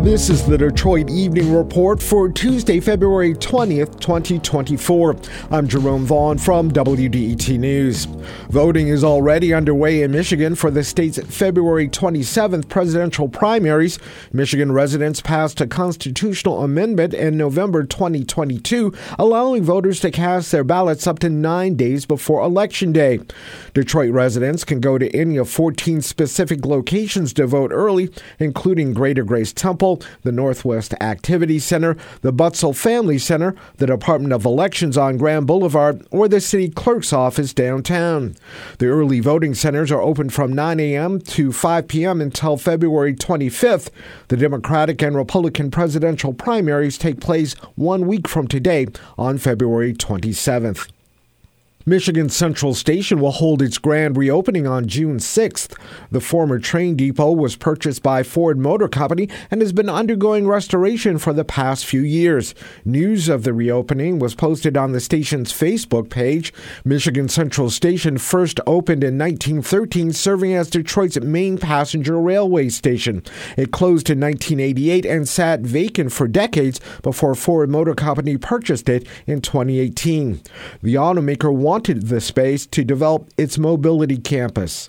This is the Detroit Evening Report for Tuesday, February 20th, 2024. I'm Jerome Vaughn from WDET News. Voting is already underway in Michigan for the state's February 27th presidential primaries. Michigan residents passed a constitutional amendment in November 2022, allowing voters to cast their ballots up to nine days before Election Day. Detroit residents can go to any of 14 specific locations to vote early, including Greater Grace Temple the Northwest Activity Center, the Butzel Family Center, the Department of Elections on Grand Boulevard, or the city clerk's office downtown. The early voting centers are open from 9 a.m. to 5 p.m. until February 25th. The Democratic and Republican presidential primaries take place one week from today on February 27th. Michigan Central Station will hold its grand reopening on June 6th. The former train depot was purchased by Ford Motor Company and has been undergoing restoration for the past few years. News of the reopening was posted on the station's Facebook page. Michigan Central Station first opened in 1913, serving as Detroit's main passenger railway station. It closed in 1988 and sat vacant for decades before Ford Motor Company purchased it in 2018. The automaker wanted wanted the space to develop its mobility campus.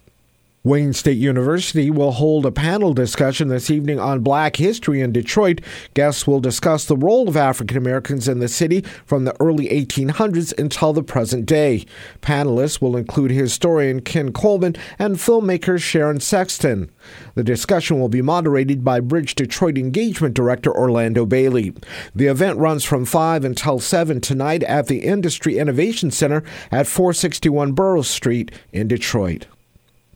Wayne State University will hold a panel discussion this evening on black history in Detroit. Guests will discuss the role of African Americans in the city from the early 1800s until the present day. Panelists will include historian Ken Coleman and filmmaker Sharon Sexton. The discussion will be moderated by Bridge Detroit Engagement Director Orlando Bailey. The event runs from 5 until 7 tonight at the Industry Innovation Center at 461 Burroughs Street in Detroit.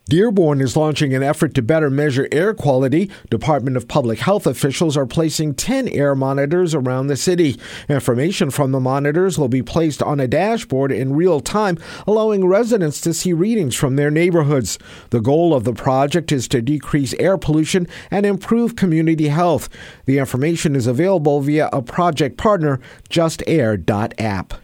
Dearborn is launching an effort to better measure air quality. Department of Public Health officials are placing 10 air monitors around the city. Information from the monitors will be placed on a dashboard in real time, allowing residents to see readings from their neighborhoods. The goal of the project is to decrease air pollution and improve community health. The information is available via a project partner, justair.app.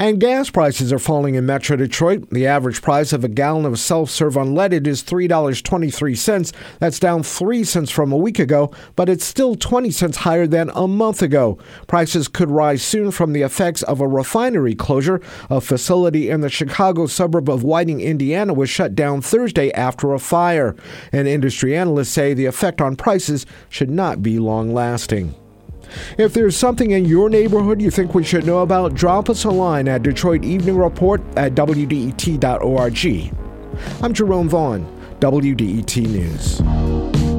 And gas prices are falling in Metro Detroit. The average price of a gallon of self serve unleaded is $3.23. That's down 3 cents from a week ago, but it's still 20 cents higher than a month ago. Prices could rise soon from the effects of a refinery closure. A facility in the Chicago suburb of Whiting, Indiana was shut down Thursday after a fire. And industry analysts say the effect on prices should not be long lasting. If there's something in your neighborhood you think we should know about, drop us a line at Detroit Evening Report at WDET.org. I'm Jerome Vaughn, WDET News.